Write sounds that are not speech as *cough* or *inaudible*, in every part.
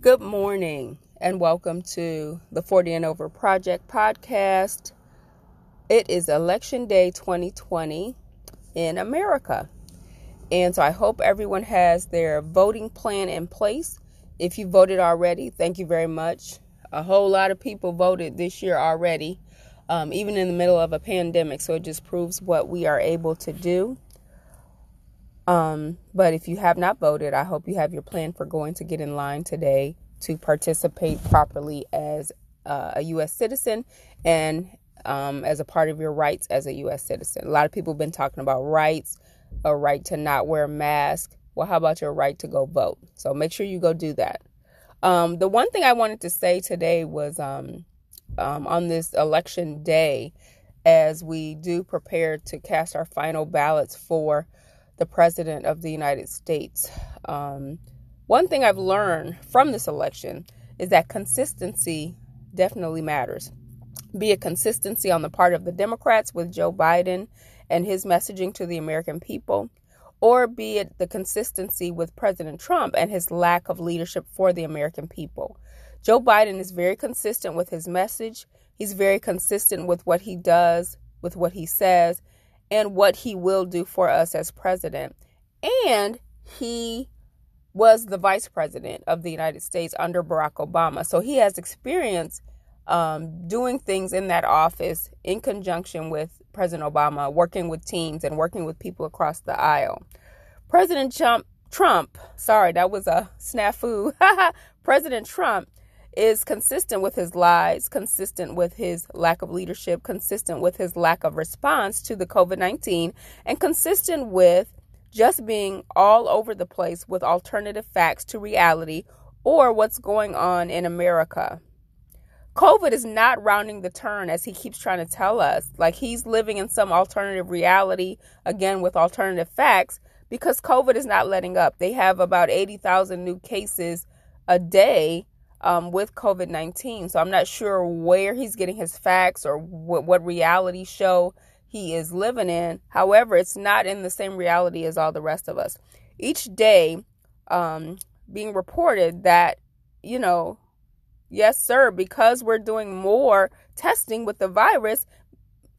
Good morning and welcome to the 40 and Over Project podcast. It is Election Day 2020 in America. And so I hope everyone has their voting plan in place. If you voted already, thank you very much. A whole lot of people voted this year already, um, even in the middle of a pandemic. So it just proves what we are able to do. Um, but if you have not voted, I hope you have your plan for going to get in line today to participate properly as uh, a U.S. citizen and um, as a part of your rights as a U.S. citizen. A lot of people have been talking about rights, a right to not wear a mask. Well, how about your right to go vote? So make sure you go do that. Um, the one thing I wanted to say today was um, um on this election day, as we do prepare to cast our final ballots for the President of the United States. Um, one thing I've learned from this election is that consistency definitely matters. Be it consistency on the part of the Democrats with Joe Biden and his messaging to the American people, or be it the consistency with President Trump and his lack of leadership for the American people. Joe Biden is very consistent with his message. He's very consistent with what he does, with what he says, and what he will do for us as president. And he was the vice president of the United States under Barack Obama. So he has experience um, doing things in that office in conjunction with President Obama, working with teams and working with people across the aisle. President Trump, Trump, sorry, that was a snafu. *laughs* President Trump is consistent with his lies, consistent with his lack of leadership, consistent with his lack of response to the COVID 19, and consistent with just being all over the place with alternative facts to reality or what's going on in America. COVID is not rounding the turn as he keeps trying to tell us. Like he's living in some alternative reality, again, with alternative facts, because COVID is not letting up. They have about 80,000 new cases a day um, with COVID 19. So I'm not sure where he's getting his facts or what, what reality show he is living in. However, it's not in the same reality as all the rest of us. Each day, um, being reported that, you know, yes, sir, because we're doing more testing with the virus,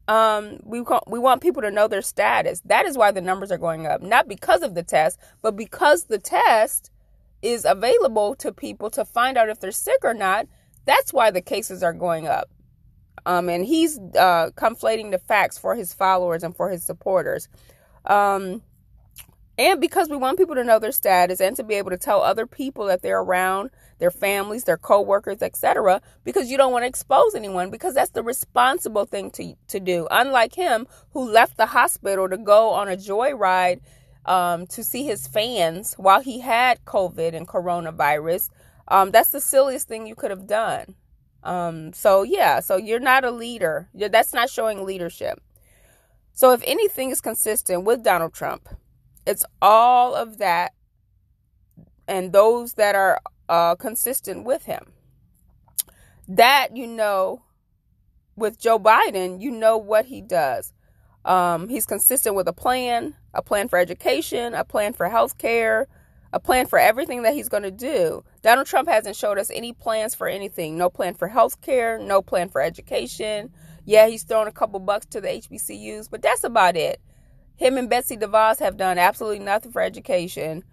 um, we we want people to know their status. That is why the numbers are going up, not because of the test, but because the test is available to people to find out if they're sick or not. That's why the cases are going up. Um, and he's uh, conflating the facts for his followers and for his supporters. Um, and because we want people to know their status and to be able to tell other people that they're around their families their co-workers etc because you don't want to expose anyone because that's the responsible thing to, to do unlike him who left the hospital to go on a joyride um, to see his fans while he had COVID and coronavirus. Um, that's the silliest thing you could have done. Um, so yeah, so you're not a leader. That's not showing leadership. So if anything is consistent with Donald Trump, it's all of that and those that are uh, consistent with him. That you know, with Joe Biden, you know what he does. Um, he's consistent with a plan, a plan for education, a plan for health care, a plan for everything that he's going to do. Donald Trump hasn't showed us any plans for anything. No plan for health care, no plan for education. Yeah, he's thrown a couple bucks to the HBCUs, but that's about it. Him and Betsy DeVos have done absolutely nothing for education.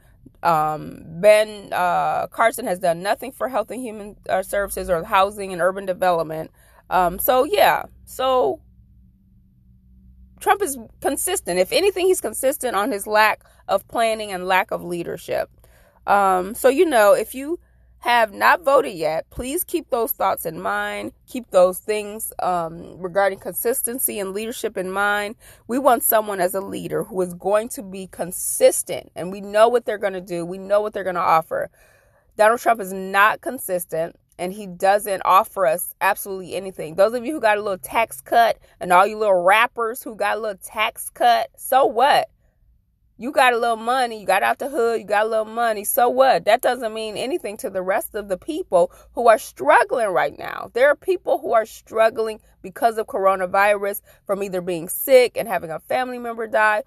Um, ben uh, Carson has done nothing for health and human uh, services or housing and urban development. Um, so, yeah. So, Trump is consistent. If anything, he's consistent on his lack of planning and lack of leadership. Um, so, you know, if you have not voted yet, please keep those thoughts in mind. Keep those things um, regarding consistency and leadership in mind. We want someone as a leader who is going to be consistent, and we know what they're going to do, we know what they're going to offer. Donald Trump is not consistent and he doesn't offer us absolutely anything. Those of you who got a little tax cut and all you little rappers who got a little tax cut, so what? You got a little money, you got out the hood, you got a little money, so what? That doesn't mean anything to the rest of the people who are struggling right now. There are people who are struggling because of coronavirus from either being sick and having a family member die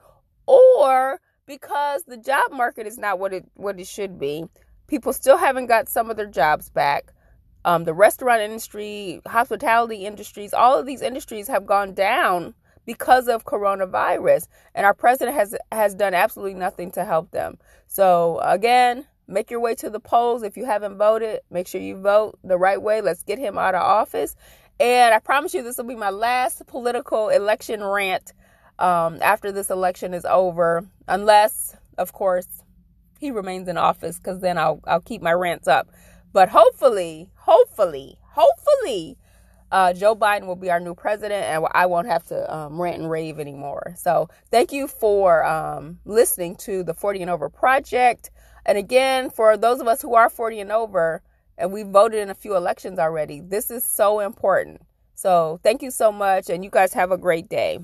or because the job market is not what it what it should be People still haven't got some of their jobs back. Um, the restaurant industry, hospitality industries, all of these industries have gone down because of coronavirus, and our president has has done absolutely nothing to help them. So again, make your way to the polls if you haven't voted. Make sure you vote the right way. Let's get him out of office. And I promise you, this will be my last political election rant um, after this election is over, unless, of course, he remains in office, because then I'll I'll keep my rants up. But hopefully, hopefully, hopefully, uh, Joe Biden will be our new president, and I won't have to um, rant and rave anymore. So, thank you for um, listening to the 40 and Over Project. And again, for those of us who are 40 and over, and we voted in a few elections already, this is so important. So, thank you so much, and you guys have a great day.